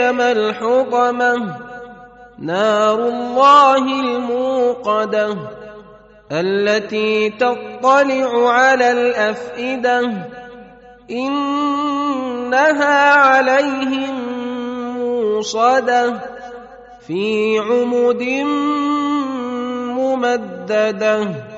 ما الحطمة؟ نار الله الموقدة التي تطلع على الأفئدة إنها عليهم موصدة في عمد ممدده